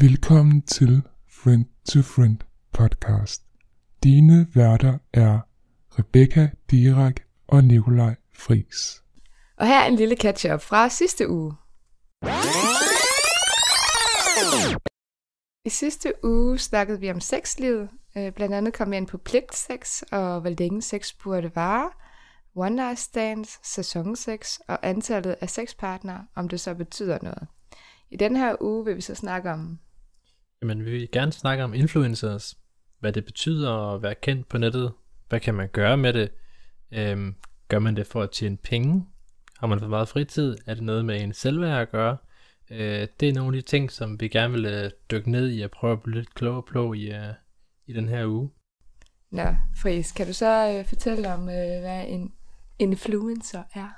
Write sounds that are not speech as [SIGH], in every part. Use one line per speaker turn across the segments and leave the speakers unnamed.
Velkommen til Friend to Friend podcast. Dine værter er Rebecca Dirak og Nikolaj Fris.
Og her er en lille catch-up fra sidste uge. I sidste uge snakkede vi om sexlivet. Øh, blandt andet kom vi ind på pligtsex og hvor længe sex burde vare, one night stands, sæsonsex og antallet af sexpartnere, om det så betyder noget. I den her uge vil vi så snakke om,
Jamen, vi vil gerne snakke om influencers. Hvad det betyder at være kendt på nettet. Hvad kan man gøre med det? Øhm, gør man det for at tjene penge? Har man for meget fritid? Er det noget med en selvværd at gøre? Øh, det er nogle af de ting, som vi gerne vil øh, dykke ned i og prøve at blive lidt klogere på i, øh, i den her uge.
Nå, Friis, kan du så øh, fortælle om, øh, hvad en influencer er?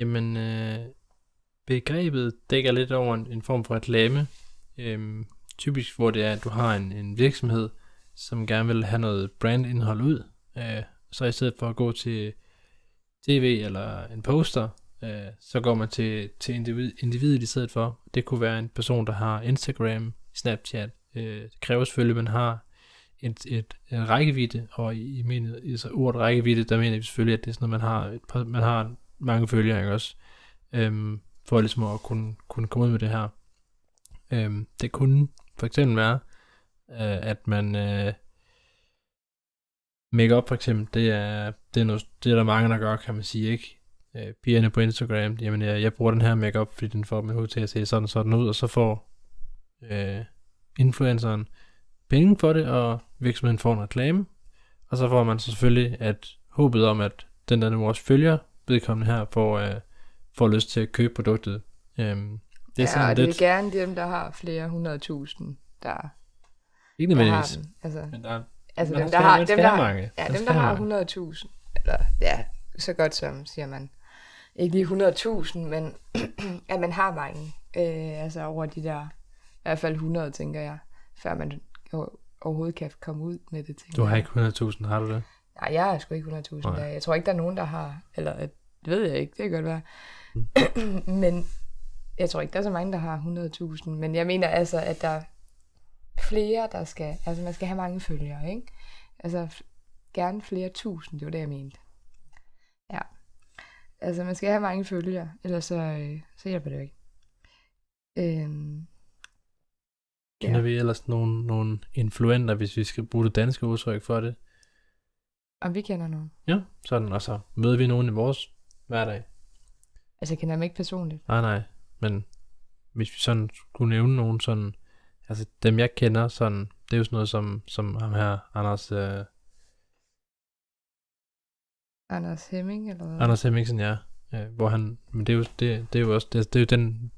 Jamen, øh, begrebet dækker lidt over en, en form for reklame. Øhm, typisk, hvor det er, at du har en, en virksomhed, som gerne vil have noget brandindhold ud. Øh, så i stedet for at gå til tv eller en poster, øh, så går man til, til individ, individet i stedet for. Det kunne være en person, der har Instagram, Snapchat. Øh, det kræver selvfølgelig, at man har et, et, en rækkevidde, og i, i, mener, i så ordet rækkevidde, der mener vi selvfølgelig, at det er sådan at man har, et, man har mange følgere, ikke også? Øhm, for ligesom at kunne, kunne komme ud med det her. Øhm, det kunne for eksempel være, øh, at man øh, make-up for eksempel, det er, det, er noget, det er der mange, der gør, kan man sige, ikke? Øh, pigerne på Instagram, jamen jeg, jeg bruger den her make-up, fordi den får min hoved til at se sådan sådan ud, og så får øh, influenceren penge for det, og virksomheden får en reklame, og så får man så selvfølgelig at håbet om, at den der nu også følger, vedkommende her får, øh, får lyst til at købe produktet. Øhm, det er
ja,
sådan
og det
lidt,
er gerne dem, der har flere hundredtusind, der,
ikke
der har den. Altså,
men der,
altså dem, der har, dem, der, har-
mange.
ja, dem, der har
mange.
100.000, eller ja, så godt som, siger man. Ikke lige 100.000, men [CLEARS THROAT] at man har mange. Øh, altså over de der, i hvert fald 100, tænker jeg, før man overhovedet kan komme ud med det.
Du har
jeg.
ikke 100.000, har du det?
Nej, jeg har sgu ikke 100.000
Nej.
der. Jeg tror ikke, der er nogen, der har, eller det ved jeg ikke, det kan godt være.
Mm. [CLEARS THROAT]
men jeg tror ikke, der er så mange, der har 100.000. Men jeg mener altså, at der er flere, der skal, altså man skal have mange følgere, ikke? Altså gerne flere tusind, det var det, jeg mente. Ja. Altså man skal have mange følgere, ellers så, øh, så hjælper det jo ikke. Øhm,
Kender
Ja.
vi ellers nogle, nogle influenter, hvis vi skal bruge det danske udtryk for det?
om vi kender nogen.
Ja, sådan, og så møder vi nogen i vores hverdag.
Altså jeg kender dem ikke personligt.
Nej, nej, men hvis vi sådan skulle nævne nogen sådan, altså dem jeg kender sådan, det er jo sådan noget som, som ham her, Anders, øh,
Anders Hemming, eller hvad?
Anders Hemmingsen, ja, øh, hvor han, men det er jo, det, det er jo også, det, det er jo den,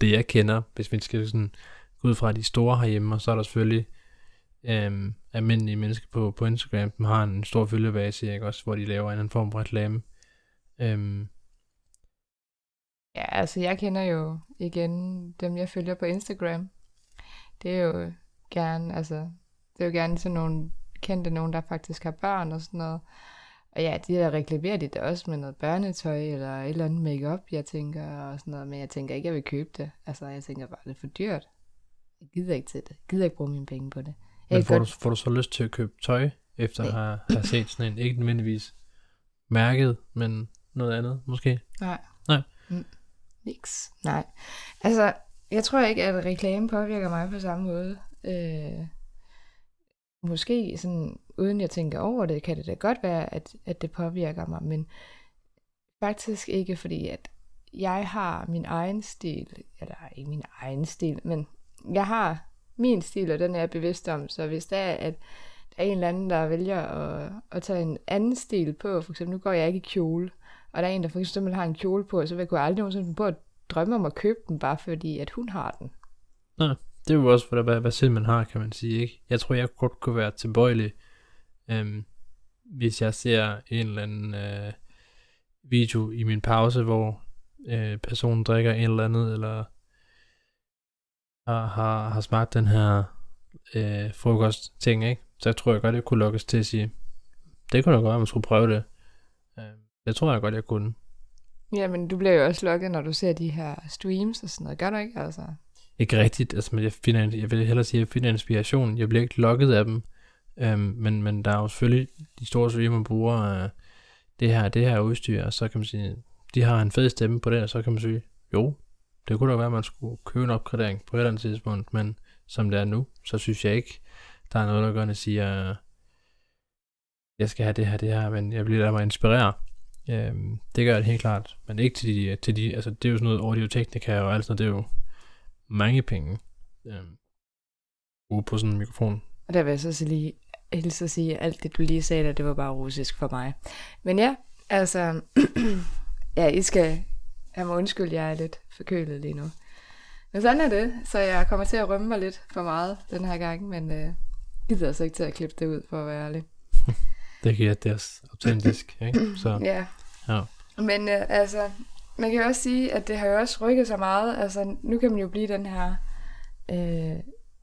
det jeg kender, hvis vi skal sådan gå ud fra de store herhjemme, og så er der selvfølgelig øhm, almindelige mennesker på, på Instagram, som har en stor følgebase, ikke også, hvor de laver en anden form for reklame. Øhm,
Ja, altså jeg kender jo igen dem, jeg følger på Instagram. Det er jo gerne, altså, det er jo gerne sådan nogle kendte nogen, der faktisk har børn og sådan noget. Og ja, de der reklamerer de da også med noget børnetøj eller et eller andet makeup, jeg tænker og sådan noget. Men jeg tænker ikke, jeg vil købe det. Altså, jeg tænker bare, det er for dyrt. Jeg gider ikke til det. Jeg gider ikke bruge mine penge på det. Jeg
men får,
godt,
du, får du så lyst til at købe tøj, efter at have, have set sådan en, ikke nødvendigvis mærket, men noget andet måske?
Nej.
Nej.
Mm. Niks. Nej. Altså, jeg tror ikke, at reklame påvirker mig på samme måde. Øh, måske sådan, uden jeg tænker over det, kan det da godt være, at, at det påvirker mig, men faktisk ikke, fordi at jeg har min egen stil, eller ikke min egen stil, men jeg har min stil, og den er jeg bevidst om, så hvis der er, at der er en eller anden, der vælger at, at tage en anden stil på, for eksempel, nu går jeg ikke i kjole, og der er en, der for eksempel har en kjole på, så vil jeg kunne aldrig nogensinde finde på at drømme om at købe den, bare fordi at hun har den.
Det er jo også, hvad, hvad, hvad selv man har, kan man sige, ikke? Jeg tror, jeg godt kunne være tilbøjelig, øhm, hvis jeg ser en eller anden øh, video i min pause, hvor øh, personen drikker en eller andet, eller har, har, har smagt den her øh, frokost ting, ikke? Så jeg tror jeg godt, jeg kunne lukkes til at sige, det kunne da godt være, man skulle prøve det. Det tror jeg godt, jeg kunne.
Jamen, du bliver jo også lukket, når du ser de her streams og sådan noget. Gør du ikke, altså?
ikke rigtigt, altså men jeg, finder, jeg vil hellere sige, at jeg finder inspiration. Jeg bliver ikke lokket af dem, øhm, men, men der er jo selvfølgelig de store firmaer, bruger øh, det her, det her udstyr, og så kan man sige, de har en fed stemme på det, og så kan man sige, jo, det kunne da være, at man skulle købe en opgradering på et eller andet tidspunkt, men som det er nu, så synes jeg ikke, der er noget, der gør, at siger, jeg skal have det her, det her, men jeg bliver der mig inspirere. Øhm, det gør det helt klart, men ikke til de, til de altså det er jo sådan noget audio-teknika og alt sådan det er jo mange penge øhm, ude på sådan en mikrofon.
Og der vil jeg så lige hilse at sige, at alt det, du lige sagde, der, det var bare russisk for mig. Men ja, altså, [CLEARS THROAT] ja, I skal have mig undskyld, jeg er lidt forkølet lige nu. Men sådan er det, så jeg kommer til at rømme mig lidt for meget den her gang, men øh, gider altså ikke til at klippe det ud, for at være ærlig. [LAUGHS]
det giver det er autentisk, ikke? Så,
ja.
ja.
Men øh, altså, man kan jo også sige, at det har jo også rykket sig meget. Altså, nu kan man jo blive den her øh,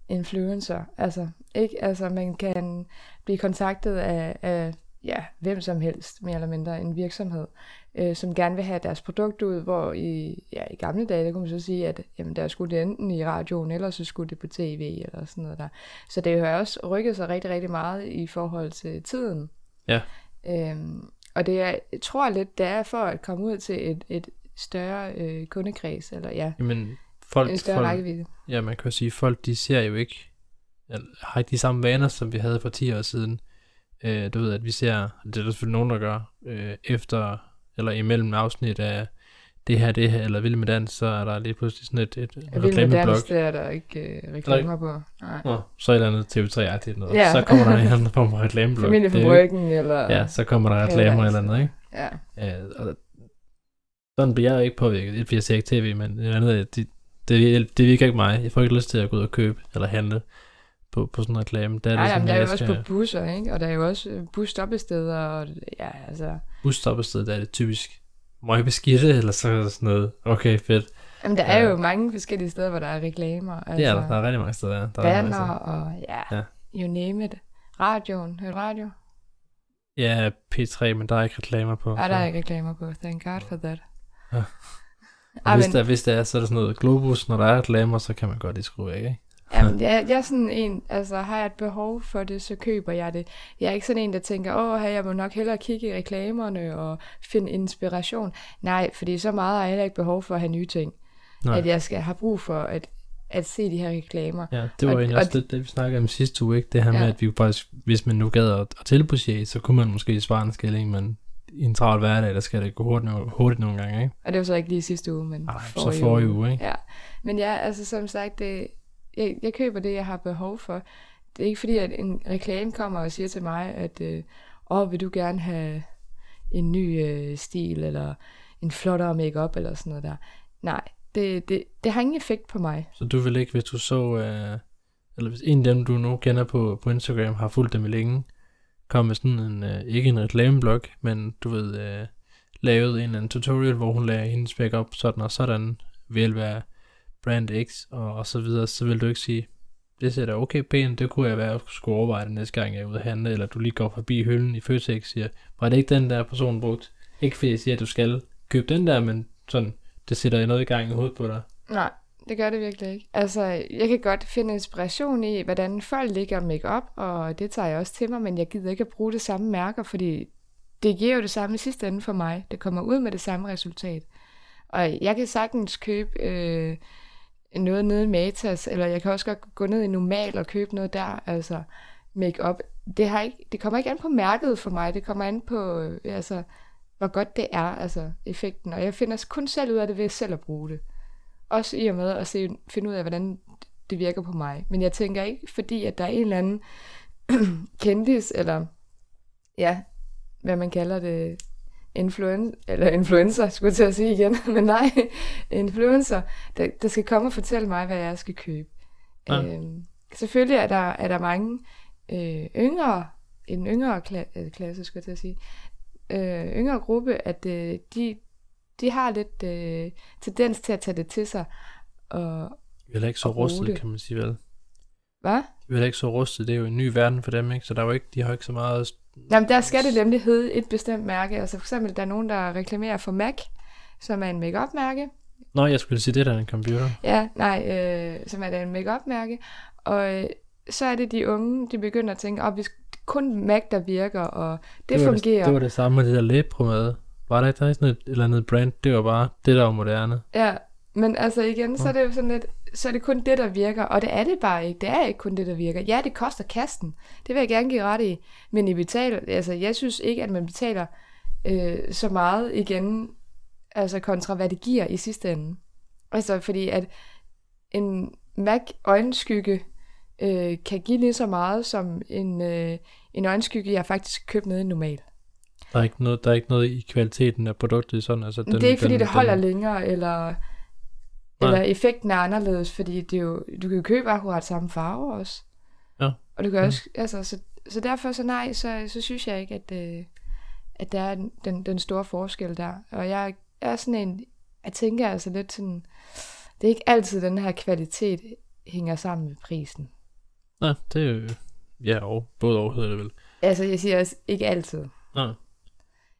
influencer. Altså, ikke? Altså, man kan blive kontaktet af, af ja, hvem som helst, mere eller mindre en virksomhed, øh, som gerne vil have deres produkt ud, hvor i, ja, i gamle dage, der kunne man så sige, at jamen, der skulle det enten i radioen, eller så skulle det på tv, eller sådan noget der. Så det har også rykket sig rigtig, rigtig meget i forhold til tiden.
Ja.
Øhm, og det er, jeg tror lidt, det er for at komme ud til et, et større øh, kundekreds, eller ja,
Jamen, folk,
en større
folk,
rækkevidde.
Ja, man kan jo sige, folk de ser jo ikke, eller, har ikke de samme vaner, som vi havde for 10 år siden. Øh, du ved, at vi ser, det er der selvfølgelig nogen, der gør, øh, efter, eller imellem afsnit af det her, det her, eller Vild med Dans, så er der lige pludselig sådan et, et
Jeg vil med dans, det er der ikke øh, reklamer på. Nej.
Nå, så et eller andet TV3-agtigt noget.
Ja.
Så kommer der en anden form for reklameblok.
Familiefabrikken, eller...
Ja, så kommer der reklamer eller andet, ikke?
Ja.
Ja, og sådan bliver jeg ikke påvirket. Et, fordi jeg ser ikke tv, men det andet, det, det, det virker ikke mig. Jeg får ikke lyst til at gå ud og købe eller handle på, på sådan en reklame. Der er
Nej,
det sådan,
der er jo også på busser, ikke? Og der er jo også øh, busstoppesteder, og ja, altså...
busstoppested, der er det typisk møgbeskidte, eller så er sådan noget, okay, fedt.
Jamen, der er
Ja.
jo mange forskellige steder, hvor der er reklamer. Altså,
Det er der, der er rigtig mange steder. Der er
banner,
steder.
og ja,
Ja.
ja, you name it. Radioen, hør radio?
Ja, P3, men der er ikke reklamer på.
Ah, der er ikke reklamer på. Thank God for that.
Ja. Og
Ah,
hvis,
men,
der, hvis der er, så er der sådan noget Globus, når der er reklamer, så kan man godt lige skrue af, ikke?
Jamen, [LAUGHS] jeg, jeg er sådan en, altså har jeg et behov for det, så køber jeg det. Jeg er ikke sådan en, der tænker, åh, jeg må nok hellere kigge i reklamerne og finde inspiration. Nej, fordi så meget har jeg heller ikke behov for at have nye ting.
Nej.
At jeg skal have brug for at, at se de her reklamer.
Ja, det var
Og-
egentlig
og-
også lidt det, vi snakkede om sidste uge, ikke? Det her
Ja.
med, at vi faktisk, hvis man nu gad at, at tilbudge, så kunne man måske svare en skilling, men i en travl hverdag, der skal det gå hurtigt, hurtigt nogle gange, ikke?
Og det var så ikke lige sidste uge, men
Ej, så forrige uge, ikke?
Ja, men ja, altså som sagt, det, jeg, jeg køber det, jeg har behov for. Det er ikke fordi, at en reklame kommer og siger til mig, at øh, åh, vil du gerne have en ny øh, stil, eller en flottere makeup eller sådan noget der. Nej, det, det, det har ingen effekt på mig.
Så du vil ikke, hvis du så, øh, eller hvis en af dem, du nu kender på, på Instagram, har fulgt dem i længe, kom med sådan en, øh, ikke en reklameblog, men du ved, øh, lavet en eller anden tutorial, hvor hun lagde hendes makeup sådan og sådan, vil være brand X og, og så videre, så vil du ikke sige, det ser da okay pænt, det kunne jeg være, at skulle overveje det næste gang, jeg er ude at handle, eller du lige går forbi hylden i Føtex og siger, var det ikke den der person brugt? Ikke fordi jeg siger, at du skal købe den der, men sådan, det sætter noget i gang i hovedet på dig.
Nej, det gør det virkelig ikke. Altså, jeg kan godt finde inspiration i, hvordan folk ligger makeup, og det tager jeg også til mig, men jeg gider ikke at bruge det samme mærker, fordi det giver jo det samme i sidste ende for mig. Det kommer ud med det samme resultat. Og jeg kan sagtens købe øh, noget nede i Matas, eller jeg kan også godt gå ned i Normal og købe noget der, altså makeup. Det, har ikke, det kommer ikke an på mærket for mig, det kommer an på, øh, altså, hvor godt det er, altså effekten. Og jeg finder kun selv ud af det ved selv at bruge det. Også i og med at se, finde ud af, hvordan det virker på mig. Men jeg tænker ikke, fordi at der er en eller anden [CLEARS THROAT] kendis, eller ja, hvad man kalder det, influen eller influencer, skulle jeg til at sige igen, [LAUGHS] men nej, influencer, der, der skal komme og fortælle mig, hvad jeg skal købe.
Ja.
Øhm, selvfølgelig er der, er der mange øh, yngre, en yngre kla- øh, klasse, skulle jeg til at sige, øh, yngre gruppe, at øh, de, de har lidt øh, tendens til at tage det til sig. Og,
er heller ikke så rustet,
det.
kan man sige vel.
hvad?
Vi er heller ikke så rustet, det er jo en ny verden for dem, ikke? Så der er jo ikke, de har jo ikke så meget...
Jamen, der skal det nemlig hedde et bestemt mærke. Altså for eksempel, der er nogen, der reklamerer for MAC, som er en make mærke
Nå, jeg skulle sige, det der er en computer.
Ja, nej, øh, som er det en make mærke Og øh, så er det de unge, de begynder at tænke, at oh, vi kun Mac, der virker, og det,
det
fungerer.
Det, det var det samme med det der læbpromade. Var der ikke der er sådan et eller andet brand? Det var bare det, der var moderne.
Ja, men altså igen, så er det jo sådan lidt, så er det kun det, der virker, og det er det bare ikke. Det er ikke kun det, der virker. Ja, det koster kasten. Det vil jeg gerne give ret i. Men I betaler, altså jeg synes ikke, at man betaler øh, så meget igen, altså kontra hvad det giver i sidste ende. Altså fordi at en Mac øjenskygge øh, kan give lige så meget som en, øh, en øjenskygge, jeg faktisk købt nede i normal.
Der er, ikke noget, der er ikke noget i kvaliteten af produktet sådan. Altså
den, det er ikke fordi, den, det holder den... længere, eller, eller effekten er anderledes, fordi det er jo, du kan jo købe akkurat samme farve også.
Ja.
Og du kan også, altså, så, så derfor så nej, så, så synes jeg ikke, at, øh, at der er den, den store forskel der. Og jeg er sådan en, jeg tænker altså lidt sådan, det er ikke altid den her kvalitet hænger sammen med prisen.
Nej, det er jo, ja, og, både og hedder det vel.
Altså, jeg siger også, ikke altid.
Nej.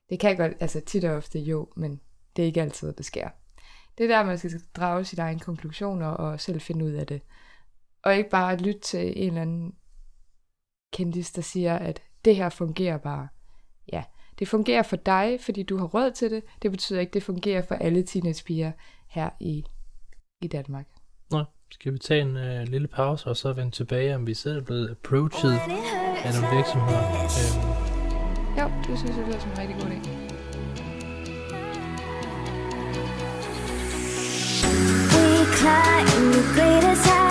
Det kan godt, altså tit og ofte jo, men det er ikke altid, det sker. Det er der, man skal drage sine egne konklusioner og selv finde ud af det. Og ikke bare lytte til en eller anden kendis, der siger, at det her fungerer bare. Ja, det fungerer for dig, fordi du har råd til det. Det betyder ikke, at det fungerer for alle teenagepiger her i, i Danmark.
Nej, skal vi tage en uh, lille pause, og så vende tilbage, om vi selv er blevet approached af nogle virksomheder. Øhm.
Jo, det synes jeg lyder som en rigtig god idé. time, the greatest time.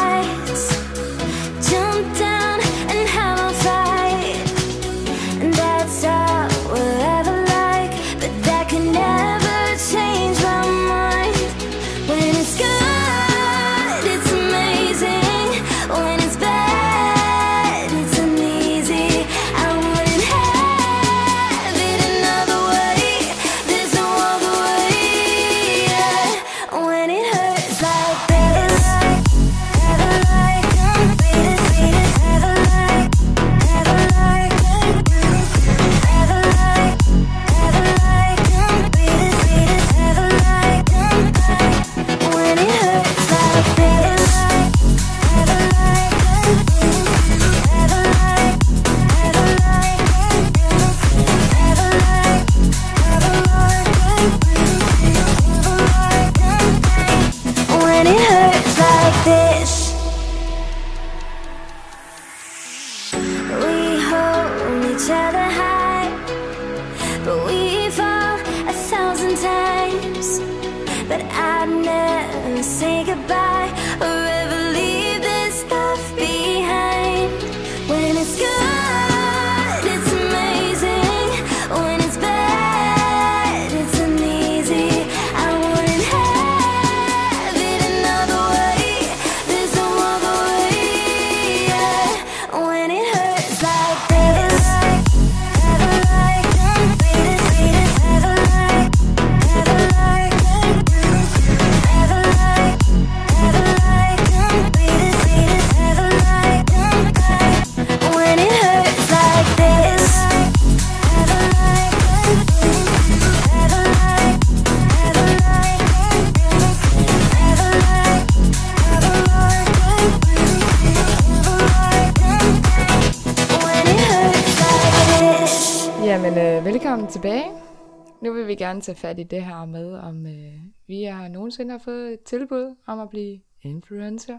Vi gerne tage fat i det her med, om øh, vi har nogensinde har fået et tilbud om at blive influencer.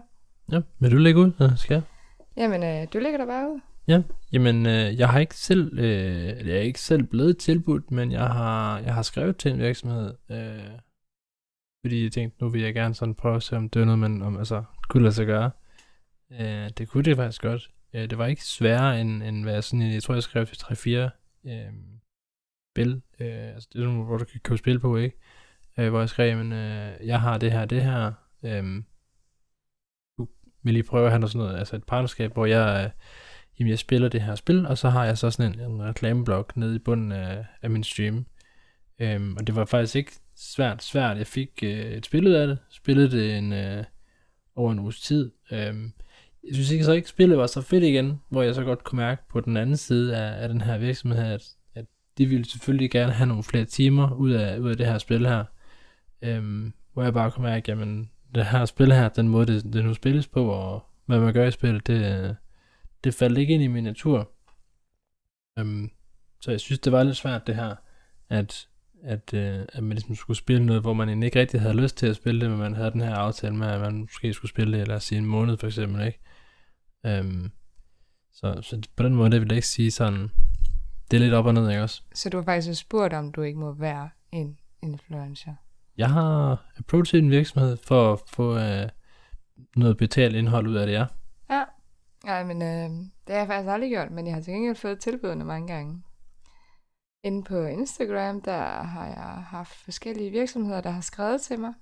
Ja, vil du lægge ud? Ja, skal jeg?
Jamen, øh, du ligger der bare ud.
Ja, jamen øh, jeg har ikke selv, øh, jeg er ikke selv blevet tilbudt, men jeg har, jeg har skrevet til en virksomhed, øh, fordi jeg tænkte, nu vil jeg gerne sådan prøve at se, om det er noget, man om, altså, kunne lade sig gøre. Øh, det kunne det faktisk godt. Øh, det var ikke sværere, end, end hvad jeg sådan, jeg tror, jeg skrev til 3-4 øh, spil, øh, altså det er nogle, hvor du kan købe spil på, ikke? Øh, hvor jeg skrev, men øh, jeg har det her, det her, øh, du vil lige prøve at have noget sådan noget, altså et partnerskab, hvor jeg, øh, jamen jeg spiller det her spil, og så har jeg så sådan en, en reklameblok nede i bunden af, af min stream. Øh, og det var faktisk ikke svært svært. Jeg fik øh, et spil ud af det. Spillede det en, øh, over en uges tid. Øh, jeg synes ikke så ikke, spillet var så fedt igen, hvor jeg så godt kunne mærke på den anden side af, af den her virksomhed, at de ville selvfølgelig gerne have nogle flere timer ud af, ud af det her spil her. Øhm, hvor jeg bare kunne mærke, jamen, det her spil her, den måde, det, det nu spilles på, og hvad man gør i spillet, det, det faldt ikke ind i min natur. Øhm, så jeg synes, det var lidt svært det her, at, at, øh, at man ligesom skulle spille noget, hvor man egentlig ikke rigtig havde lyst til at spille det, men man havde den her aftale med, at man måske skulle spille det, lad os sige en måned for eksempel, ikke? Øhm, så, så på den måde, det vil jeg ikke sige sådan, det er lidt op og ned, ikke også?
Så du har faktisk spurgt, om du ikke må være en influencer?
Jeg har approachet en virksomhed for at få uh, noget betalt indhold ud af det, ja.
Ja. Nej, men øh, det har jeg faktisk aldrig gjort, men jeg har til gengæld fået tilbudene mange gange. Inde på Instagram, der har jeg haft forskellige virksomheder, der har skrevet til mig,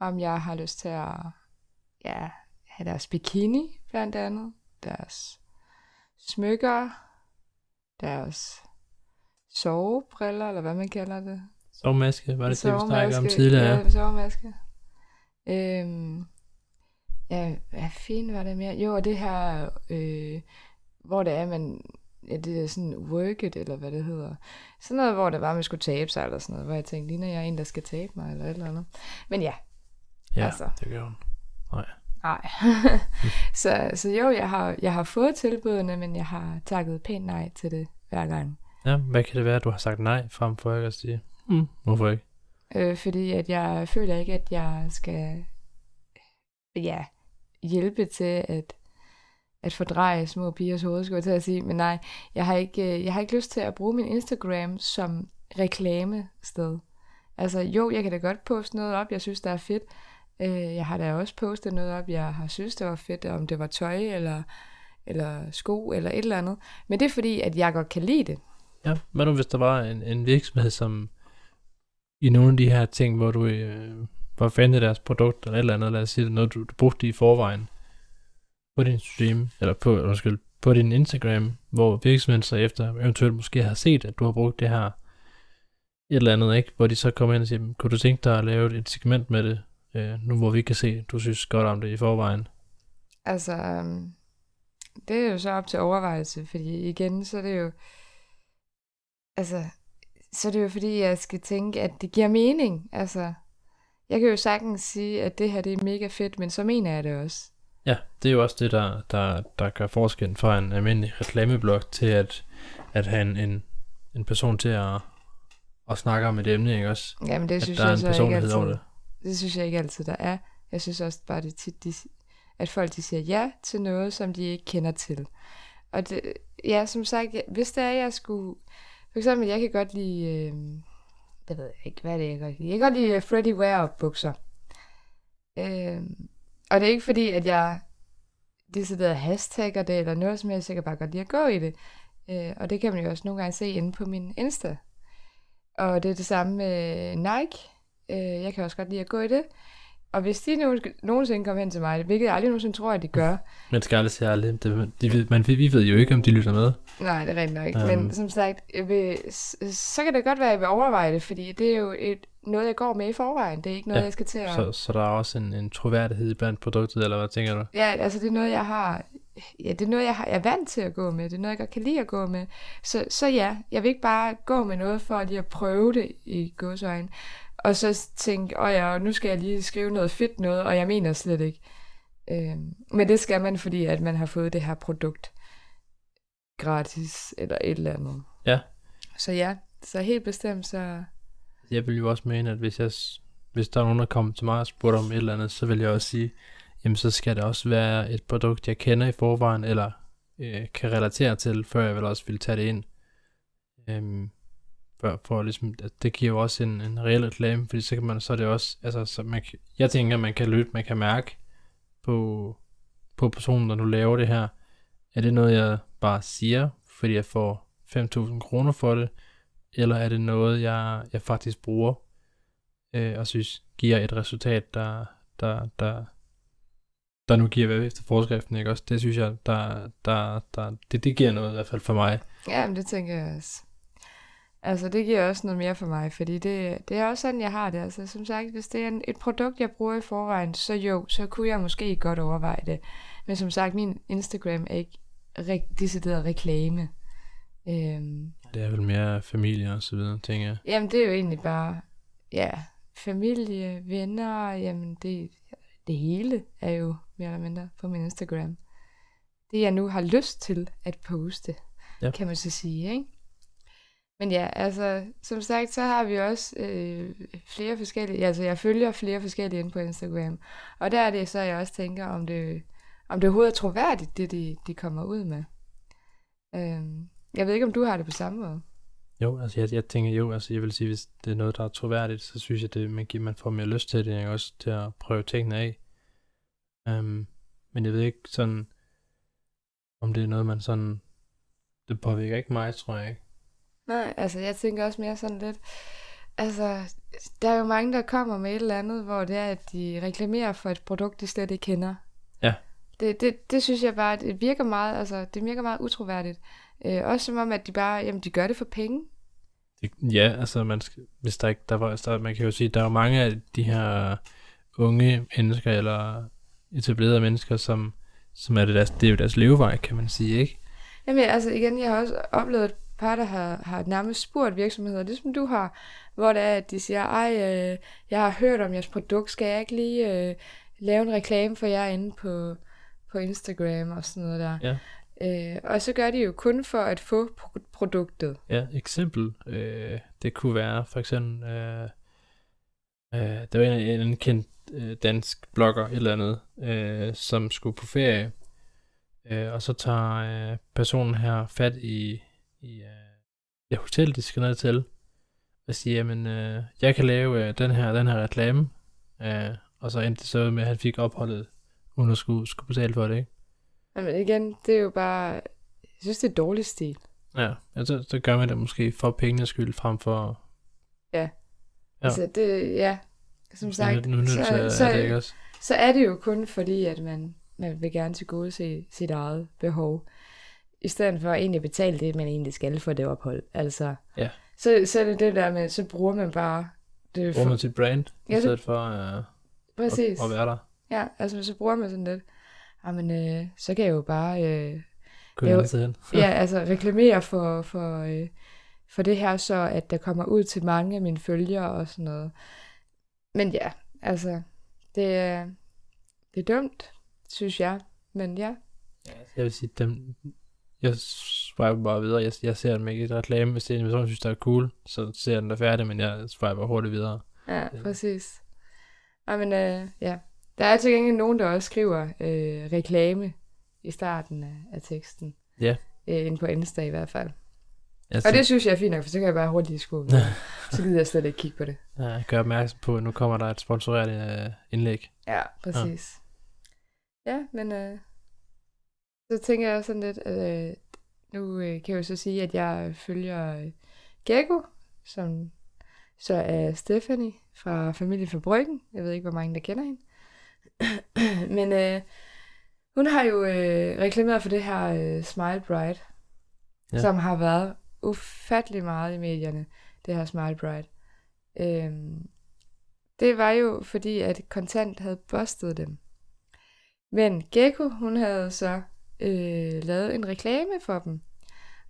om jeg har lyst til at ja, have deres bikini, blandt andet, deres smykker, deres sovebriller, eller hvad man kalder det.
Sovemaske, var det det, vi snakkede om tidligere?
Ja, sovemaske. Øhm, ja, hvad fint var det mere? Jo, og det her, øh, hvor det er, man, ja, det er sådan work it, eller hvad det hedder. Sådan noget, hvor det var, man skulle tabe sig, eller sådan noget, hvor jeg tænkte, ligner jeg en, der skal tabe mig, eller et eller andet. Men ja.
Ja, altså. det gør hun. Nej.
Nej. [LAUGHS] så, så jo, jeg har, jeg har fået tilbudene, men jeg har takket pænt nej til det hver gang.
Ja, hvad kan det være, at du har sagt nej, frem for ikke at sige, hmm, hvorfor ikke?
Øh, fordi at jeg føler ikke, at jeg skal ja, hjælpe til at, at fordreje små pigers hoved, skulle jeg til at sige. Men nej, jeg har, ikke, jeg har ikke lyst til at bruge min Instagram som reklamested. Altså jo, jeg kan da godt poste noget op, jeg synes, der er fedt. Øh, jeg har da også postet noget op, jeg har synes, det var fedt, om det var tøj eller, eller sko eller et eller andet. Men det er fordi, at jeg godt kan lide det.
Ja, hvad nu hvis der var en, en virksomhed, som i nogle af de her ting, hvor du øh, var fan af deres produkt eller et eller andet, lad os sige noget du, du brugte i forvejen på din stream, eller på, undskyld, på din Instagram, hvor virksomheden så efter eventuelt måske har set, at du har brugt det her et eller andet, ikke? hvor de så kommer ind og siger, kunne du tænke dig at lave et segment med det, øh, nu hvor vi kan se, du synes godt om det i forvejen?
Altså, um, det er jo så op til overvejelse, fordi igen, så er det jo, altså, så er det jo fordi, jeg skal tænke, at det giver mening. Altså, jeg kan jo sagtens sige, at det her det er mega fedt, men så mener jeg det også.
Ja, det er jo også det, der, der, der gør forskellen fra en almindelig reklameblog til at, at have en, en, en person til at, at snakke om et emne, ikke også?
Jamen det
at
synes
der er
jeg
en
så ikke altid.
over det.
Det synes jeg ikke altid, der er. Jeg synes også bare, det er tit, de, at folk de siger ja til noget, som de ikke kender til. Og det, ja, som sagt, hvis det er, jeg skulle... For eksempel, jeg kan godt lide... Øh, det ved jeg ikke, hvad er det, jeg godt lide? Jeg kan godt lide øh, Freddy Wear bukser. Øh, og det er ikke fordi, at jeg decideret hashtagger det, eller noget som helst, jeg kan bare godt lide at gå i det. Øh, og det kan man jo også nogle gange se inde på min Insta. Og det er det samme med Nike. Øh, jeg kan også godt lide at gå i det. Og hvis de nogen, nogensinde kommer hen til mig, hvilket jeg aldrig nogensinde tror, at de gør.
Man skal aldrig sige aldrig. Det, de ved, man, vi ved jo ikke, om de lytter med.
Nej, det er rent nok ikke.
Øhm.
Men som sagt, vil, så kan det godt være, at jeg vil overveje det, fordi det er jo et, noget, jeg går med i forvejen. Det er ikke noget,
ja,
jeg skal til at...
Så, så der er også en, en troværdighed blandt produktet, eller hvad tænker du?
Ja, altså det er noget, jeg har... Ja, det er noget, jeg, har, jeg er vant til at gå med. Det er noget, jeg godt kan lide at gå med. Så, så ja, jeg vil ikke bare gå med noget for lige at prøve det i godsøjne. Og så tænke, åh ja, nu skal jeg lige skrive noget fedt noget, og jeg mener slet ikke. Øhm, men det skal man, fordi at man har fået det her produkt gratis, eller et eller andet.
Ja.
Så ja, så helt bestemt, så...
Jeg vil jo også mene, at hvis, jeg, hvis der er nogen, der kommer til mig og spurgter om et eller andet, så vil jeg også sige, jamen så skal det også være et produkt, jeg kender i forvejen, eller øh, kan relatere til, før jeg vil også vil tage det ind. Øhm, for, for ligesom, at det giver jo også en, en reel reklame, fordi så kan man, så er det også, altså, så man, jeg tænker, man kan lytte, man kan mærke på, på personen, der nu laver det her, er det noget, jeg bare siger, fordi jeg får 5.000 kroner for det, eller er det noget, jeg, jeg faktisk bruger, øh, og synes giver et resultat, der, der, der, der nu giver hvad efter forskriften, ikke også? Det synes jeg, der, der, der, det, det giver noget i hvert fald for mig.
Ja, men det tænker jeg også. Altså, det giver også noget mere for mig, fordi det, det er også sådan, jeg har det. Altså, som sagt, hvis det er en, et produkt, jeg bruger i forvejen, så jo, så kunne jeg måske godt overveje det. Men som sagt, min Instagram er ikke re- decideret reklame. Øhm,
Det er vel mere familie og så videre, tænker jeg.
jamen, det er jo egentlig bare, ja, familie, venner, jamen det, det hele er jo mere eller mindre på min Instagram. Det jeg nu har lyst til at poste,
Ja.
kan man så sige, ikke? Men ja, altså, som sagt, så har vi også øh, flere forskellige, altså jeg følger flere forskellige inde på Instagram, og der er det så, jeg også tænker, om det, om det overhovedet er troværdigt, det de, de kommer ud med. Øh, jeg ved ikke, om du har det på samme måde.
Jo, altså jeg, jeg tænker jo, altså jeg vil sige, hvis det er noget, der er troværdigt, så synes jeg, det man, giver, man får mere lyst til det, ikke? også til at prøve tingene af. Um, men jeg ved ikke sådan, om det er noget, man sådan, det påvirker ikke mig, tror jeg ikke.
Nej, altså jeg tænker også mere sådan lidt, altså der er jo mange, der kommer med et eller andet, hvor det er, at de reklamerer for et produkt, de slet ikke kender.
Ja.
Det, det, det synes jeg bare, det virker meget, altså det virker meget utroværdigt. Øh, også som om, at de bare, jamen de gør det for penge.
Det, ja, altså man skal, hvis der ikke, der var, der, man kan jo sige, der er jo mange af de her unge mennesker, eller etablerede mennesker, som, som er det, deres, det er jo deres levevej, kan man sige, ikke?
Jamen altså igen, jeg har også oplevet et par, der har, har nærmest spurgt virksomheder, ligesom du har, hvor det er, at de siger, ej, øh, jeg har hørt om jeres produkt, skal jeg ikke lige øh, lave en reklame for jer inde på, på Instagram og sådan noget der.
Ja.
Øh, og så gør de jo kun for at få pro- produktet.
Ja, eksempel, øh, det kunne være for eksempel, øh, øh, der var en, en, en kendt øh, dansk blogger, et eller andet, øh, som skulle på ferie, øh, og så tager øh, personen her fat i, i øh, det hotel, de skal ned til, og siger, jamen, øh, jeg kan lave øh, den her den her reklame, øh, og så endte det så med, at han fik opholdet, uden at skulle, skulle betale for det, ikke?
Men igen, det er jo bare, jeg synes, det er dårlig stil.
Ja, altså, så gør man det måske for pengenes skyld, frem for...
Ja.
Ja.
Altså, det, ja, som sagt,
nu, nu,
så,
så,
så,
er det ikke også?
så er det jo kun fordi, at man, man vil gerne til gode se sit eget behov. I stedet for at egentlig betale det, man egentlig skal for det ophold. Altså,
Ja.
så, så er det det der med, så bruger man bare det
Bruger
for,
man sit brand, i
Ja, det-
stedet for uh,
præcis.
at, at være der.
Ja, altså så bruger man sådan lidt, jamen, øh, så kan jeg jo bare øh,
jeg altid hen.
ja, [LAUGHS] altså reklamere for, for, øh, for det her, så at der kommer ud til mange af mine følgere og sådan noget. Men ja, altså, det det er dumt, synes jeg. Men ja,
Jeg vil sige, dem, jeg swiper bare videre. Jeg, jeg ser dem ikke i et reklame. Hvis det er en person, jeg synes, der er cool, så ser jeg den der færdig, men jeg swiper hurtigt videre.
ja,
Ja.
præcis. Ej, men øh, ja, der er til gengæld nogen, der også skriver øh, reklame i starten af, af teksten.
Ja.
Øh, inde på Insta i hvert fald.
Jeg
Og det synes jeg er fint nok, for så kan jeg bare hurtigt skue. [LAUGHS] så gider jeg slet ikke kigge på det.
ja, gør opmærksom på, at nu kommer der et sponsoreret uh, indlæg.
Ja, præcis. Ja, ja men øh, så tænker jeg sådan lidt, at øh, nu øh, kan jeg jo så sige, at jeg følger øh, Gekko, som så er Stephanie fra Familie for Bryggen. Jeg ved ikke, hvor mange der kender hende. [CLEARS THROAT] men øh, hun har jo øh, reklameret for det her øh, Smile Bright,
ja.
som har været ufattelig meget i medierne, det her Smile Bright. Øhm, det var jo fordi, at Kontant havde bustet dem. Men Gekko, hun havde så øh, lavet en reklame for dem,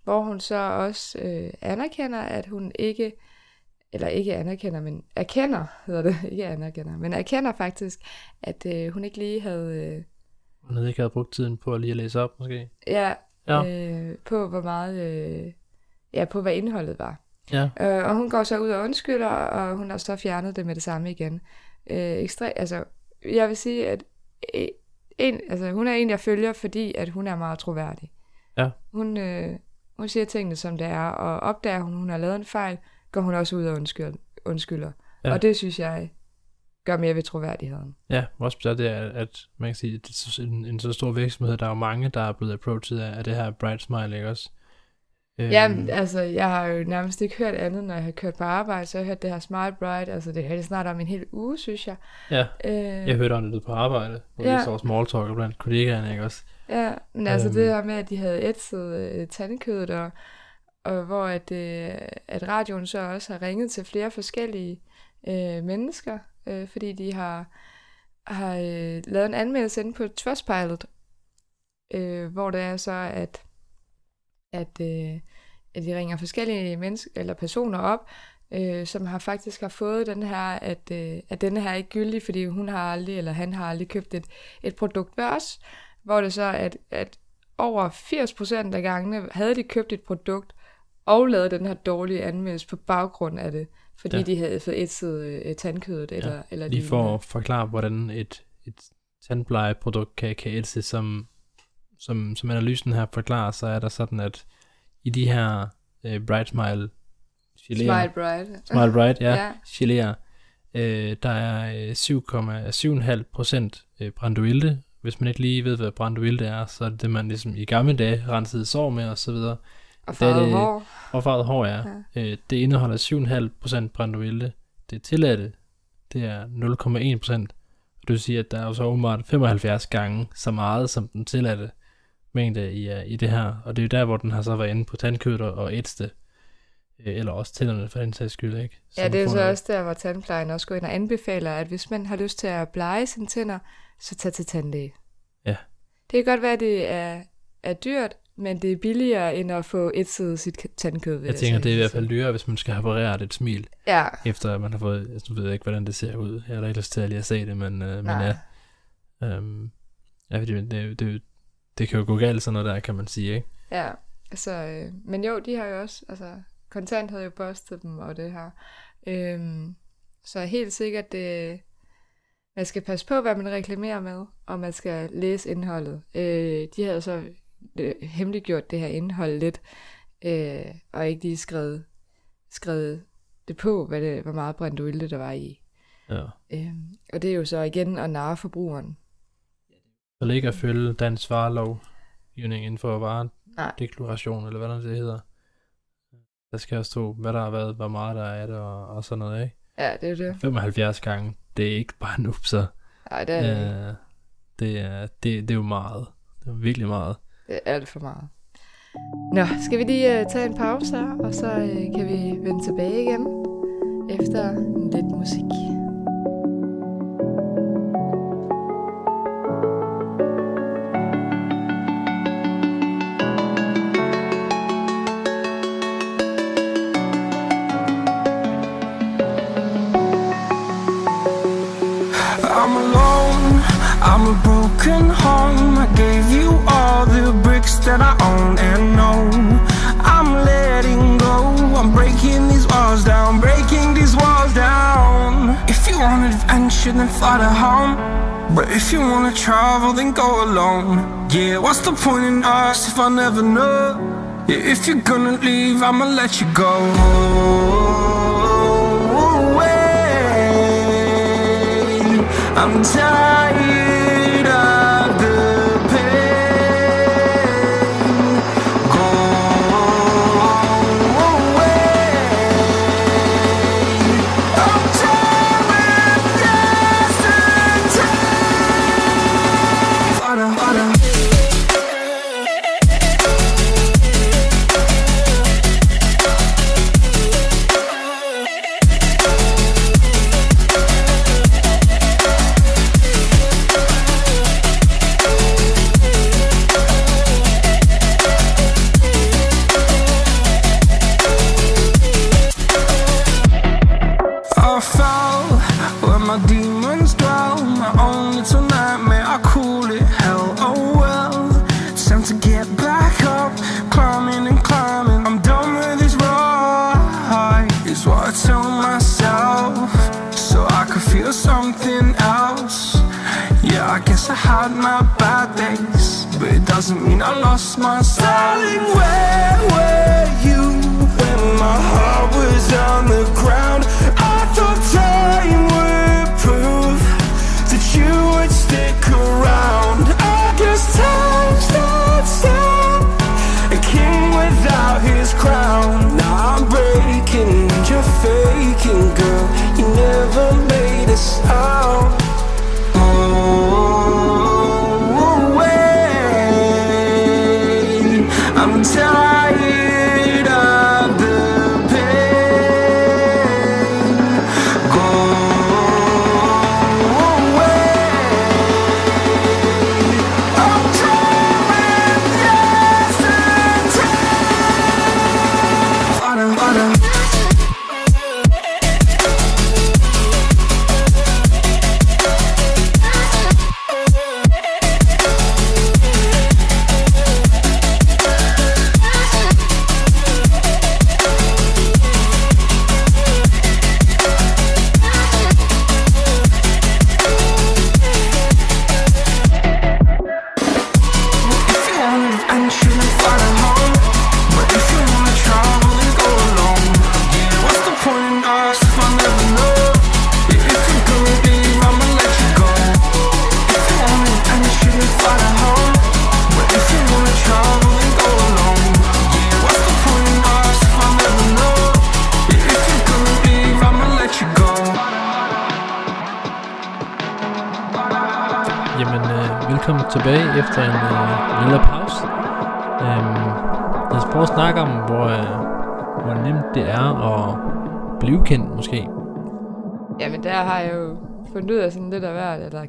hvor hun så også øh, anerkender, at hun ikke, eller ikke anerkender, men erkender, hedder det, [LAUGHS] ikke anerkender, men erkender faktisk, at øh, hun ikke lige havde, øh,
Hun havde ikke havde brugt tiden på at lige at læse op, måske.
ja,
Ja.
øh, på hvor meget, øh, ja, på hvad indholdet var.
Ja,
Øh, og hun går så ud og undskylder, og hun har så fjernet det med det samme igen. Øh, ekstra, altså, jeg vil sige, at øh, en, altså, hun er en, jeg følger, fordi at hun er meget troværdig.
Ja.
Hun, øh, hun siger tingene, som det er, og opdager hun, hun har lavet en fejl, går hun også ud og undskylder. undskylder.
Ja.
Og det synes jeg gør mere ved troværdigheden.
ja. Også så det er, at man kan sige, at det er en, en så stor virksomhed, der er jo mange, der er blevet approached af, af det her Bright Smile, ikke også? Øhm,
Ja, altså, jeg har jo nærmest ikke hørt andet, når jeg har kørt på arbejde, så har jeg hørt det her Smart Bright, altså det det snart om en hel uge, synes jeg.
ja,
Øh,
jeg hørte om det på arbejde, hvor ja. Vi står small talk blandt kollegaerne, ikke også?
Ja, men altså
Øhm.
det her med, at de havde ætset øh, tandkødet, og, og hvor at, øh, at radioen så også har ringet til flere forskellige øh, mennesker, øh, fordi de har, har øh, lavet en anmeldelse inde på Trustpilot, øh, hvor det er så, at, at, øh, at de ringer forskellige mennesker eller personer op, øh, som har faktisk har fået den her, at, øh, at denne her er ikke gyldig, fordi hun har aldrig, eller han har aldrig købt et, et produkt ved os, hvor det så er, at, at over 80% af gangene havde de købt et produkt, og lavet den her dårlige anmeldelse på baggrund af det, fordi
Ja.
de havde fået ætset øh, tandkødet, eller,
Ja,
eller
Lige for at forklare, hvordan et, et tandplejeprodukt kan, kan ætse, som, som, som analysen her forklarer, så er der sådan, at i de her øh, Bright Smile geléer,
Smile Bright.
Smile Bright, ja,
Ja.
ja. geléer, øh, der er øh, 7,7,5 procent øh, brandoilte. Hvis man ikke lige ved, hvad brandoilte er, så er det det, man ligesom i gamle dage rensede sår med og så videre.
Og
er
farvet
det-
hår.
Og farvet hår er, ja. øh, det indeholder 7,5% brandoilte. Det tilladte, det er 0,1%. Det vil sige, at der er jo så åbenbart 75 gange så meget, som den tilladte mængde i, uh, i det her. Og det er jo der, hvor den har så været inde på tandkødet og- ætste. Øh, eller også tænderne for den sags skyld, ikke?
Ja,
man
det er så
noget-
også der, hvor tandplejen også går ind og anbefaler, at hvis man har lyst til at blege sine tænder, så tag til tandlæge.
Ja.
Det kan godt være, at det er, er dyrt, men det er billigere, end at få ætset sit tandkød.
Jeg tænker,
sige.
det er i hvert fald dyrere, hvis man skal have opereret et smil,
Ja,
efter man har fået, jeg ved ikke, hvordan det ser ud. Jeg har da ikke lyst til at lige at se det, men, øh, men ja. Øhm, ja, det, det, det, det kan jo gå galt sådan noget der, kan man sige, ikke?
Ja, altså, øh, men jo, de har jo også, altså, kontant havde jo bustet dem og det her. Øhm, så helt sikkert, det, man skal passe på, hvad man reklamerer med, og man skal læse indholdet. Øh, de havde så øh, hemmeliggjort det her indhold lidt, øh, og ikke lige skrevet, skrevet det på, hvad det, hvor meget brindoilte der var i.
Ja.
Øhm, og det er jo så igen at narre forbrugeren.
Så ligger at følge dansk varelov inden for varedeklaration, eller hvad det hedder. Der skal også stå, hvad der har været, hvor meget der er det, og, og sådan noget, ikke?
Ja, det er det.
75 gange, det er ikke bare nu, så
Nej, det er, det.
øh, det, er, det, det er jo meget. Det er virkelig meget.
Det er alt for meget. Nå, skal vi lige uh, tage en pause her, og så uh, kan vi vende tilbage igen efter lidt musik.
That I own and know. I'm letting go, I'm breaking these walls down, breaking these walls down. If you want adventure, then fly to home. But if you wanna travel, then go alone. Yeah, what's the point in us if I never know? Yeah, if you're gonna leave, I'ma let you go. I'm tired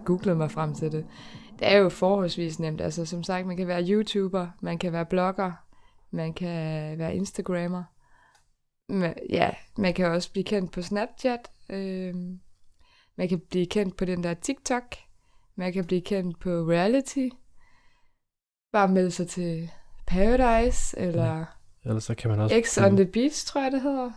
googlet mig frem til det. Det er jo forholdsvis nemt. Altså, som sagt, man kan være YouTuber, man kan være blogger, man kan være Instagrammer. Men, ja, man kan også blive kendt på Snapchat. Øh, man kan blive kendt på den der TikTok. Man kan blive kendt på reality. Bare melde sig til Paradise, eller
Ellers så kan man også...
X on the Beach, tror jeg, det hedder.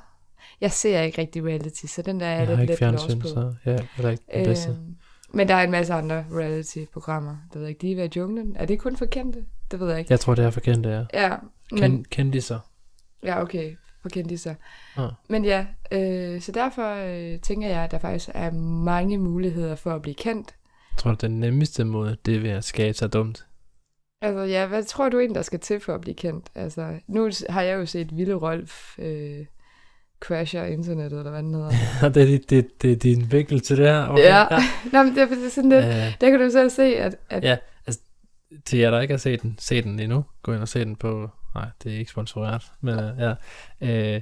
Jeg ser ikke rigtig reality, så den der er
jeg
jeg
har
lidt
ikke
let
fjernsyn,
lost på.
så ja, det er ikke det bedste.
Øhm, men der er en masse andre reality-programmer. Det ved jeg ikke, Diva i junglen. Er det kun for kendte? Det ved jeg ikke.
Jeg tror, det er for kendte, ja.
Ja, men,
Ken, kendiser.
ja okay, for kendte så.
Ah.
Men ja, øh, så derfor øh, tænker jeg, at der faktisk er mange muligheder for at blive kendt.
Jeg tror, den nemmeste måde, det er ved at skabe sig dumt.
Altså ja, hvad tror du egentlig, der skal til for at blive kendt? Altså, nu har jeg jo set Ville Rolf øh, crasher internettet, eller hvad den hedder. [LAUGHS]
det, er, det, det, det er din vinkel til det her? Okay,
Ja. [LAUGHS] Nå, men det er sådan lidt,
Øh,
der kan du selv se, at, at
Ja. til jer, der ikke har set den, se den endnu. Gå ind og se den på... Nej, det er ikke sponsoreret. Men øh, ja. Øh,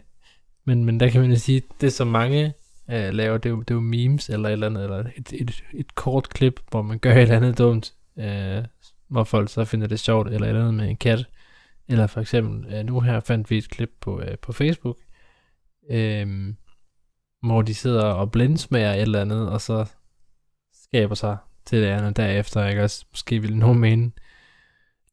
men, men der kan man jo sige, det som mange øh, laver, det er, jo, det er jo memes eller et eller andet, eller et, et, et kort klip, hvor man gør et eller andet dumt, øh, hvor folk så finder det sjovt, eller et eller andet med en kat. Eller for eksempel, øh, nu her fandt vi et klip på, øh, på Facebook, øh, hvor de sidder og blindsmager et eller andet, og så skaber sig til det andet derefter, ikke også? Måske vil nogen mene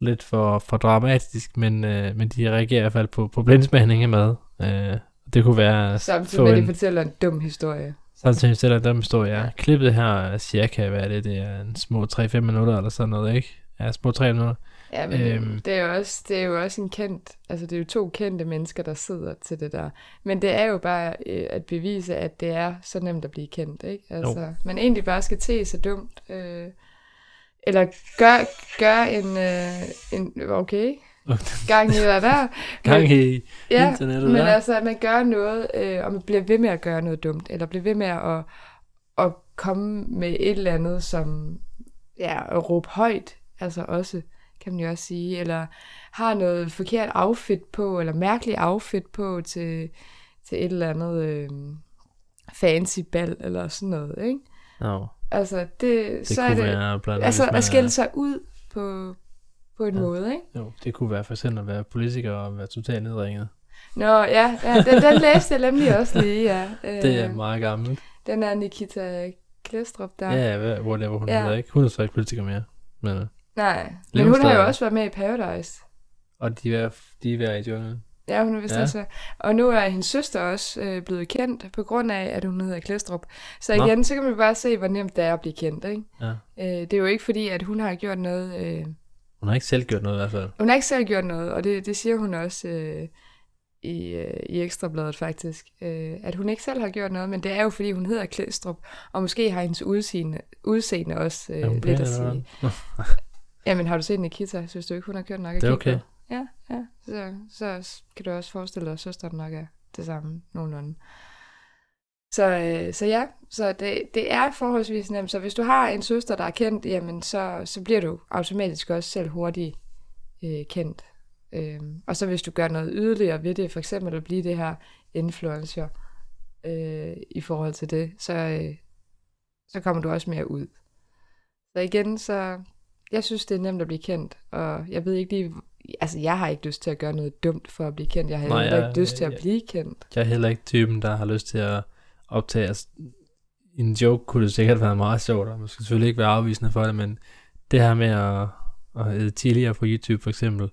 lidt for, for dramatisk, men, øh, men de reagerer i hvert fald på, på blindsmagning af mad. Øh, det kunne være
samtidig med, at de
en-
fortæller en dum historie.
Samtidig selv at dem står ja. Klippet her er cirka, hvad er det, det er en små 3-5 minutter eller sådan noget, ikke? Ja, små 3 minutter.
Ja, men øhm. Det, er jo også, det er jo også en kendt, altså det er jo to kendte mennesker, der sidder til det der. Men det er jo bare øh, at bevise, at det er så nemt at blive kendt, ikke? Altså, man egentlig bare skal te sig dumt. Øh, eller gør, gør en, øh, en, okay, [LAUGHS] gang i hvad der.
Gang i
ja,
internettet
men
der.
altså, at man gør noget, øh, og man bliver ved med at gøre noget dumt, eller bliver ved med at, at komme med et eller andet, som, ja, at råbe højt, altså også, kan man jo også sige, eller har noget forkert outfit på, eller mærkelig outfit på til, til et eller andet øh, fancy bal, eller sådan noget, ikke?
Nå,
Altså, det,
det
så
kunne
er det,
være blandt andet,
altså at skille sig ud på, på en
Ja.
måde, ikke?
Jo, det kunne være for eksempel at være politiker og være totalt nedringet.
Nå, ja, ja den, den læste jeg nemlig også lige, ja. Øh, [LAUGHS]
Det er meget gammelt.
Den er Nikita Klæstrup der.
Ja, ja hvad, whatever hun
Ja.
hedder, ikke? Hun er så ikke politiker mere. Men, øh,
Nej, men hun har jo også været med i Paradise.
og de er, de er i junglen.
Ja, hun er vist
Ja.
også. Og nu er hendes søster også øh, blevet kendt, på grund af, at hun hedder Klæstrup. Så
Nå.
igen, så kan man bare se, hvor nemt det er at blive kendt, ikke?
Ja.
Øh, det er jo ikke fordi, at hun har gjort noget... Øh,
Hun har ikke selv gjort noget i hvert fald.
hun har ikke selv gjort noget, og det, det siger hun også øh, i, øh, i Ekstrabladet faktisk. Øh, at hun ikke selv har gjort noget, men det er jo fordi, hun hedder Klæstrup, og måske har hendes udseende, udseende også øh, lidt at sige. Jamen, har du set Nikita? Synes du ikke, hun har gjort nok at
Det er okay.
Ja, ja. Så, så kan du også forestille dig, at søsteren nok er det samme nogenlunde. Så, øh, så ja, så det, det er forholdsvis nemt. Så hvis du har en søster, der er kendt, jamen så, så bliver du automatisk også selv hurtigt øh, kendt. Øhm, og så hvis du gør noget yderligere ved det, for eksempel at blive det her influencer øh, i forhold til det, så, øh, så kommer du også mere ud. Så igen, så jeg synes, det er nemt at blive kendt, og jeg ved ikke lige, altså jeg har ikke lyst til at gøre noget dumt for at blive kendt, jeg har
Nej,
heller
jeg-
ikke lyst til at
jeg-
blive kendt.
Jeg er heller ikke typen, der har lyst til at optage. Altså, en joke kunne det sikkert være meget sjovt, og man skal selvfølgelig ikke være afvisende for det, men det her med at, at æde tidligere på YouTube for eksempel.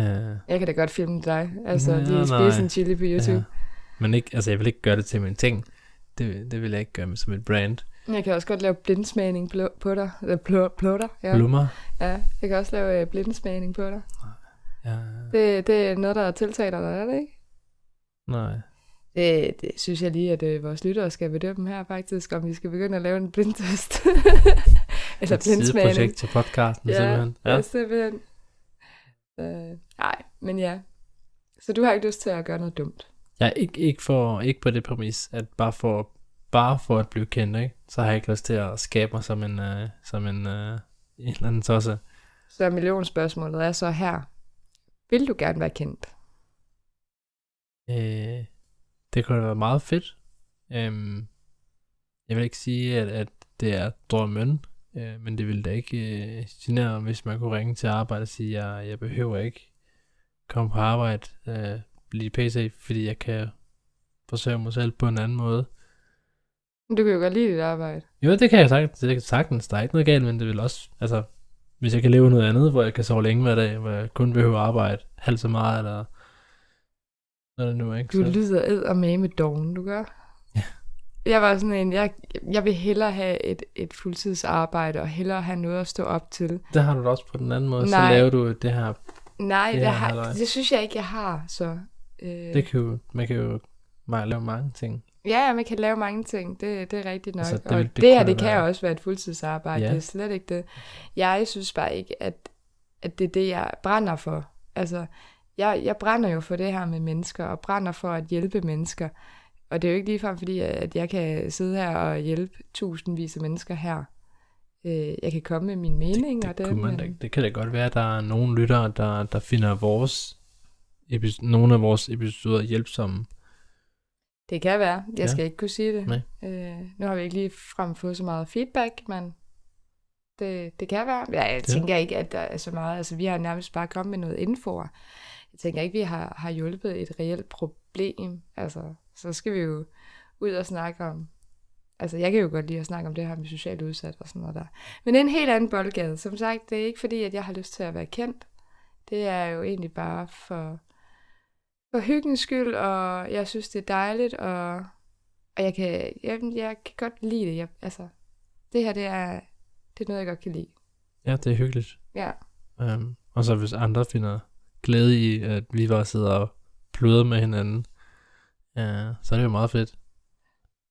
Øh,
Jeg kan da godt filme dig, altså
Ja,
lige spise en chili på YouTube.
Ja. Men ikke, altså jeg vil ikke gøre det til min ting. Det, det vil jeg ikke gøre med som et brand.
Ja. Jeg kan også godt lave blindsmagning på- på dig, eller plå, ja.
Ja. Blummer.
ja. Jeg kan også lave øh, blindsmagning på dig.
Ja,
Det, det er noget, der tiltaler dig, er det ikke?
nej.
Det, det synes jeg lige, at øh, vores lyttere skal bedømme her faktisk, om vi skal begynde at lave en blindtest. [LAUGHS] Eller
Et
blindsmagning.
sideprojekt til podcasten,
Ja,
simpelthen.
ja. simpelthen. Øh, nej, men ja. Så du har ikke lyst til at gøre noget dumt?
Jeg er ikke, ikke, for, ikke på det præmis, at bare for, bare for at blive kendt, ikke? Så har jeg ikke lyst til at skabe mig som en, uh, som en, uh, en eller anden tosse.
Så millionspørgsmålet er så her. Vil du gerne være kendt?
Øh, det kunne da være meget fedt. Øhm, jeg vil ikke sige, at, at det er drømmen, øh, men det ville da ikke øh, genere, hvis man kunne ringe til arbejde og sige, at jeg, jeg behøver ikke komme på arbejde øh, blive PC, fordi jeg kan forsøge mig selv på en anden måde.
Du kan jo godt lide dit arbejde.
Jo, det kan jeg sagtens. Det kan sagtens. Der er ikke noget galt, men det vil også, altså, hvis jeg kan leve noget andet, hvor jeg kan sove længe hver dag, hvor jeg kun behøver at arbejde halvt så meget, eller noget det nu, ikke?
Du lyder ed og med med doven, du gør.
Ja.
Jeg var sådan en, jeg, jeg vil hellere have et, et fuldtidsarbejde, og hellere have noget at stå op til.
Det har du da også på den anden måde.
Nej.
Så laver du det her.
Nej,
Ja,
det, har, det synes jeg ikke, jeg har. Så, øh,
Det kan jo, man kan jo meget lave mange ting.
Ja, man kan lave mange ting. Det, det er rigtigt nok.
Altså, det
det,
vil-
og
det
det, her, det kan
være-
også være et fuldtidsarbejde.
Ja.
Det er slet ikke det. Jeg synes bare ikke, at, at det er det, jeg brænder for. Altså, jeg, jeg brænder jo for det her med mennesker, og brænder for at hjælpe mennesker. Og det er jo ikke ligefrem fordi, at jeg kan sidde her og hjælpe tusindvis af mennesker her. Øh, Jeg kan komme med min mening
Det,
og
det,
det.
kunne man,
men-
det kan da godt være, at der er nogle lyttere, der, der finder vores nogle af vores episoder hjælpsomme.
Det kan være. Jeg
Ja.
skal ikke kunne sige det.
Nej.
Øh, nu har vi ikke lige frem fået så meget feedback, men det, det kan være. Ja, jeg
Ja.
tænker ikke, at der er så meget. Altså, vi har nærmest bare kommet med noget info. Jeg tænker ikke, vi har, har hjulpet et reelt problem. Altså, så skal vi jo ud og snakke om... Altså, jeg kan jo godt lide at snakke om det her med socialt udsat og sådan noget der. Men det er en helt anden boldgade. Som sagt, det er ikke fordi, at jeg har lyst til at være kendt. Det er jo egentlig bare for, for hyggens skyld, og jeg synes, det er dejligt, og, og jeg, kan, jeg, jeg kan godt lide det. Jeg, altså, det her, det er, det er noget, jeg godt kan lide.
Ja, det er hyggeligt.
Ja.
Um, og så hvis andre finder glæde i, at vi bare sidder og pludrer med hinanden, uh, så er det jo meget fedt.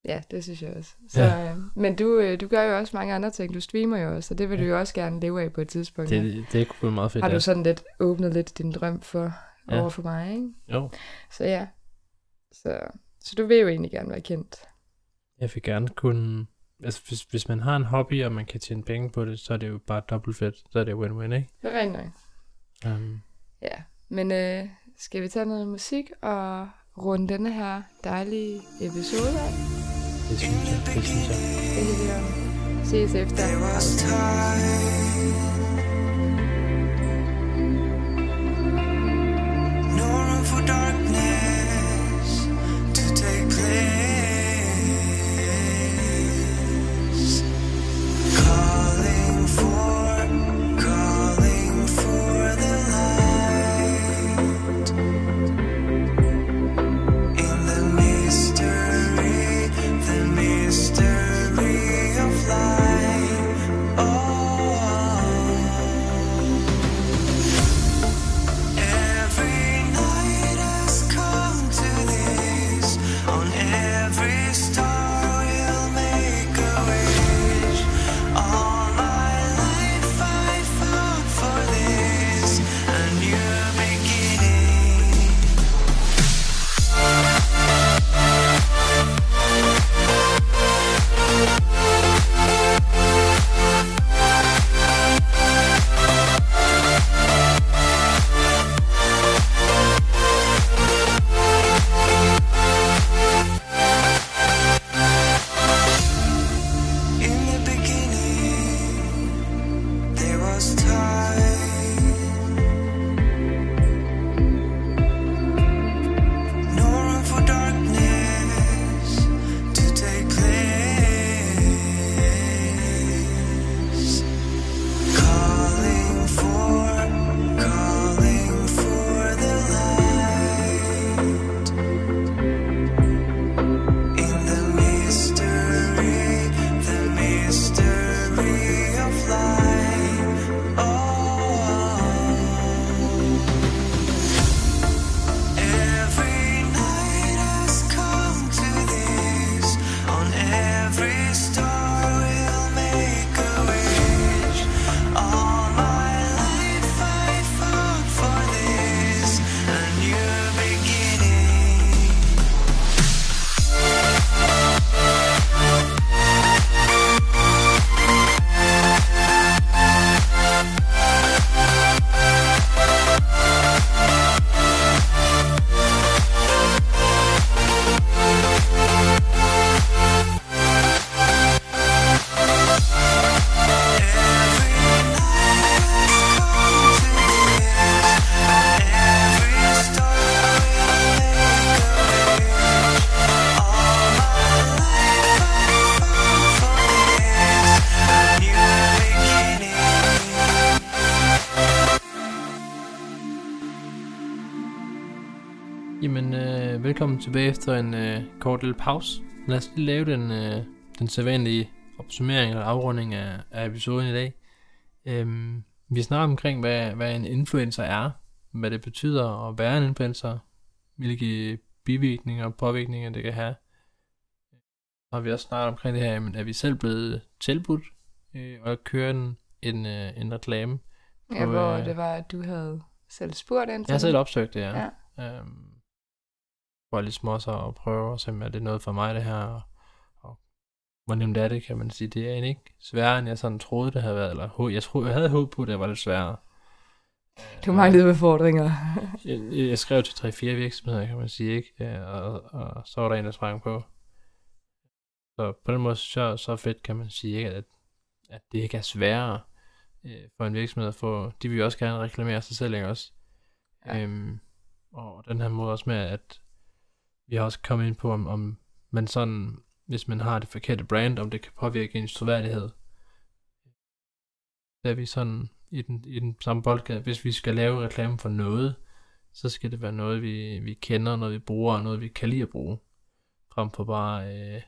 Ja, det synes jeg også. Så,
Ja.
øh, men du, øh, du gør jo også mange andre ting. Du streamer jo også, og det vil
Ja.
du jo også gerne leve af på et tidspunkt.
Det, det, det kunne være meget fedt.
Har
ja.
du sådan lidt åbnet lidt din drøm for
Ja.
over for mig, ikke?
Jo,
Så ja. Så, så du vil jo egentlig gerne være kendt.
jeg vil gerne kunne... Altså, hvis, hvis man har en hobby, og man kan tjene penge på det, så er det jo bare dobbelt fedt. Så er det win-win, ikke?
Det er rent nok.
Um,
Ja, men øh, skal vi tage noget musik og runde denne her dejlige episode af?
det synes jeg, det synes jeg.
Det er det, vi ses efter.
Velkommen tilbage efter en øh, kort lille pause. Lad os lige lave den, øh, den sædvanlige opsummering eller afrunding af, af episoden i dag. Øhm, vi snakker omkring, hvad, hvad en influencer er, hvad det betyder at være en influencer, hvilke bivirkninger og påvirkninger det kan have. Og vi har også snakket omkring det her, men er vi selv blevet tilbudt øh, at køre en, en, øh, en reklame.
Ja, hvor
øh,
det var, at du havde selv spurgt ind
Jeg har selv opsøgt det, ja.
Ja.
Øhm, for lidt smås og prøve at se, om er det noget for mig det her, og, og hvor nemt er det, kan man sige. Det er egentlig ikke sværere, end jeg sådan troede, det havde været. Eller, jeg, troede, jeg havde håbet på, at det var lidt sværere.
Du manglede befordringer. [LAUGHS]
Jeg, jeg skrev til 3-4 virksomheder, kan man sige, ikke? Og, og, så var der en, der sprang på. Så på den måde, så, så fedt kan man sige, ikke? At, at det ikke er sværere øh, for en virksomhed at få, de vil jo også gerne reklamere sig selv, ikke også?
Ja.
Øhm, og den her måde også med, at vi har også kommet ind på, om, om man sådan, hvis man har det forkerte brand, om det kan påvirke ens troværdighed. Der er vi sådan i den, i den samme boldgade, hvis vi skal lave reklame for noget, så skal det være noget, vi, vi kender, noget vi bruger, og noget vi kan lide at bruge. Frem for bare øh,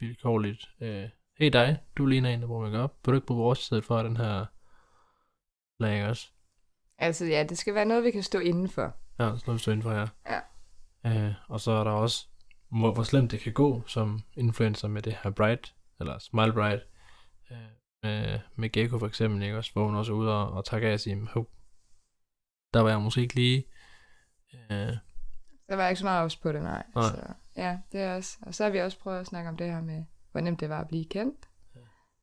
vilkårligt. Øh, hey dig, du ligner en, der bruger makeup. Vil du ikke bruge vores i stedet for den her lag også?
altså ja, det skal være noget, vi kan stå indenfor.
Ja, sådan noget, vi står inden for her.
Ja.
Øh, og så er der også, hvor, hvor slemt det kan gå som influencer med det her Bright, eller Smile Bright, øh, med, med Gecko for eksempel, ikke også, hvor hun også er ude og, og tager af og siger, hov, der var jeg måske ikke lige, øh,
Der var ikke så meget ops på det, nej.
Nej.
Så, ja, det er også. Og så har vi også prøvet at snakke om det her med, hvor nemt det var at blive kendt.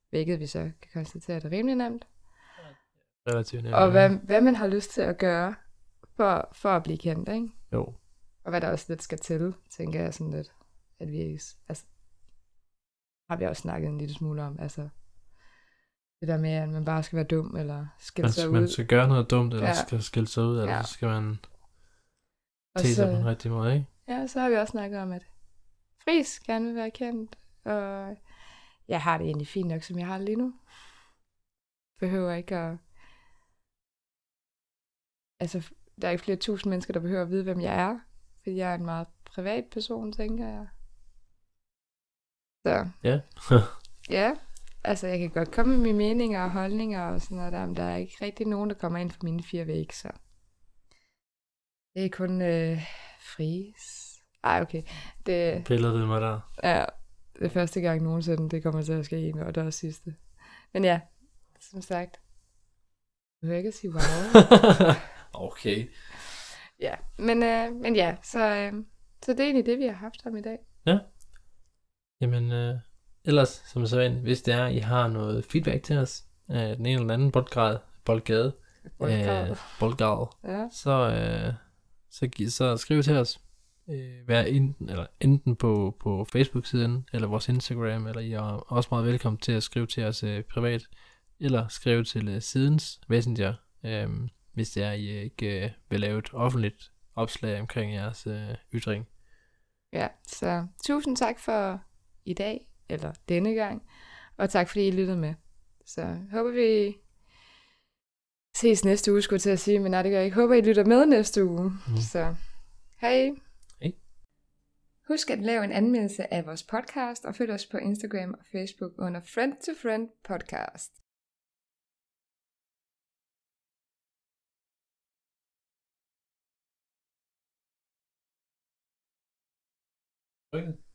Hvilket vi så kan konstatere, at det er rimelig nemt.
relativt nemt.
Og hvad, hvad man har lyst til at gøre for, for at blive kendt, ikke?
Jo,
Og hvad der også lidt skal til, tænker jeg sådan lidt, at vi altså, har vi også snakket en lille smule om, altså, det der med, at man bare skal være dum, eller skille
man,
sig ud.
man skal gøre noget dumt, eller
Ja.
skal skille sig ud, eller
Ja.
skal man te sig på den rigtige måde, ikke?
ja, så har vi også snakket om, at Fris gerne vil være kendt, og jeg har det egentlig fint nok, som jeg har det lige nu. Behøver ikke at... Altså, der er ikke flere tusind mennesker, der behøver at vide, hvem jeg er, fordi jeg er en meget privat person, tænker jeg. Så,
Ja. [LAUGHS]
ja, altså jeg kan godt komme med mine meninger og holdninger og sådan noget der, men der er ikke rigtig nogen, der kommer ind for mine fire vægge, så det er kun øh, fris. Ej, okay. Det,
Piller det mig der.
Ja, det er første gang nogensinde, det kommer til at ske, og det er også sidste. Men ja, som sagt, du kan ikke sige wow. [LAUGHS]
okay.
Ja, men, øh, men ja, så, øh, så det er egentlig det, vi har haft om i dag.
Jamen, øh, ellers, som så vanligt, hvis det er, I har noget feedback til os, af den ene eller den anden boldgrad, boldgade,
Boldgrad.
øh,
Ja,
så, øh, så, så skriv til os. Øh, vær enten, eller enten på, på Facebook-siden, eller vores Instagram, eller I er også meget velkommen til at skrive til os øh, privat, eller skrive til øh, sidens Messenger, øh, hvis det er, I ikke øh, vil lave et offentligt opslag omkring jeres øh, ytring.
ja, så tusind tak for i dag, eller denne gang, og tak fordi I lyttede med. Så håber vi ses næste uge, skulle jeg til at sige, men nej, det gør jeg ikke. Håber, I lytter med næste uge.
Mm.
Så hej.
Hej.
Husk at lave en anmeldelse af vores podcast, og følg os på Instagram og Facebook under Friend to Friend Podcast.
Okay.